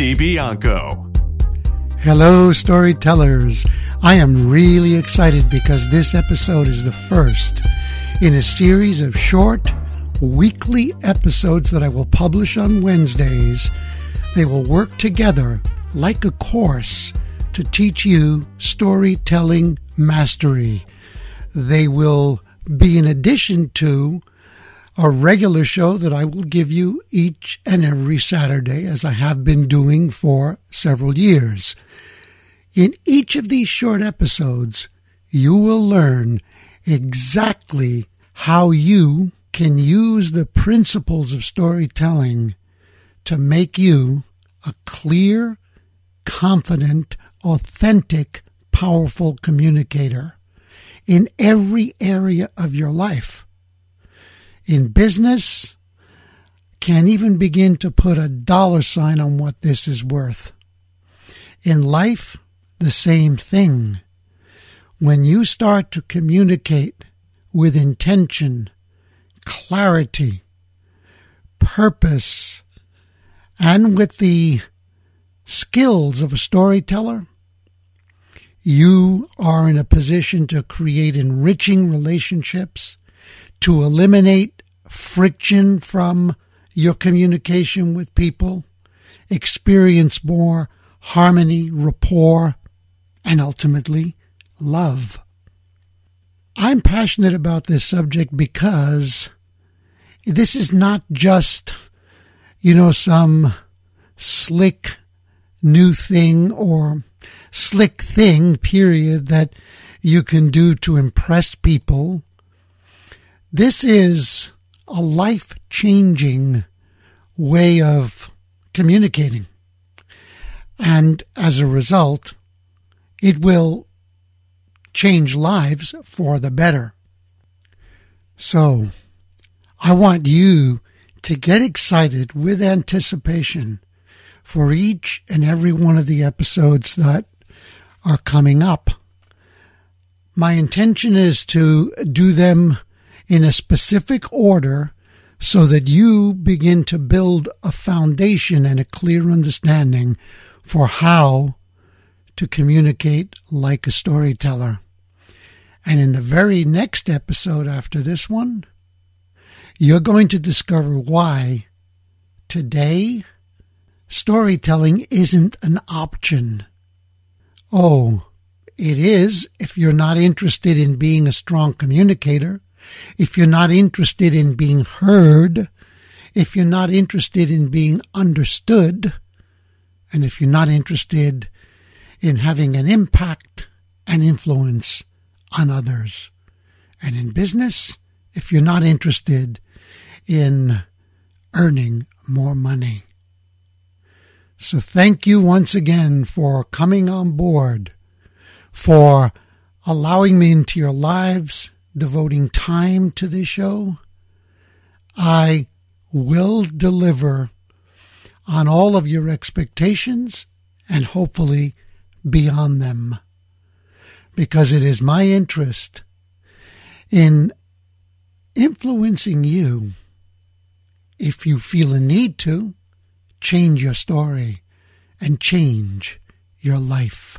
DiBianco. Hello, storytellers. I am really excited because this episode is the first in a series of short, weekly episodes that I will publish on Wednesdays. They will work together like a course to teach you storytelling mastery. They will be in addition to a regular show that I will give you each and every Saturday, as I have been doing for several years. In each of these short episodes, you will learn exactly how you can use the principles of storytelling to make you a clear, confident, authentic, powerful communicator in every area of your life in business can't even begin to put a dollar sign on what this is worth. In life, the same thing. When you start to communicate with intention, clarity, purpose, and with the skills of a storyteller, you are in a position to create enriching relationships, to eliminate friction from your communication with people, experience more harmony, rapport, and ultimately love. I'm passionate about this subject because this is not just, you know, some slick new thing or slick thing, period, that you can do to impress people. This is a life changing way of communicating. And as a result, it will change lives for the better. So, I want you to get excited with anticipation for each and every one of the episodes that are coming up. My intention is to do them in a specific order so that you begin to build a foundation and a clear understanding for how to communicate like a storyteller. And in the very next episode after this one, you're going to discover why today storytelling isn't an option. Oh, it is if you're not interested in being a strong communicator if you're not interested in being heard, if you're not interested in being understood, and if you're not interested in having an impact and influence on others. And in business, if you're not interested in earning more money. So thank you once again for coming on board, for allowing me into your lives devoting time to this show, I will deliver on all of your expectations and hopefully beyond them. Because it is my interest in influencing you, if you feel a need to, change your story and change your life.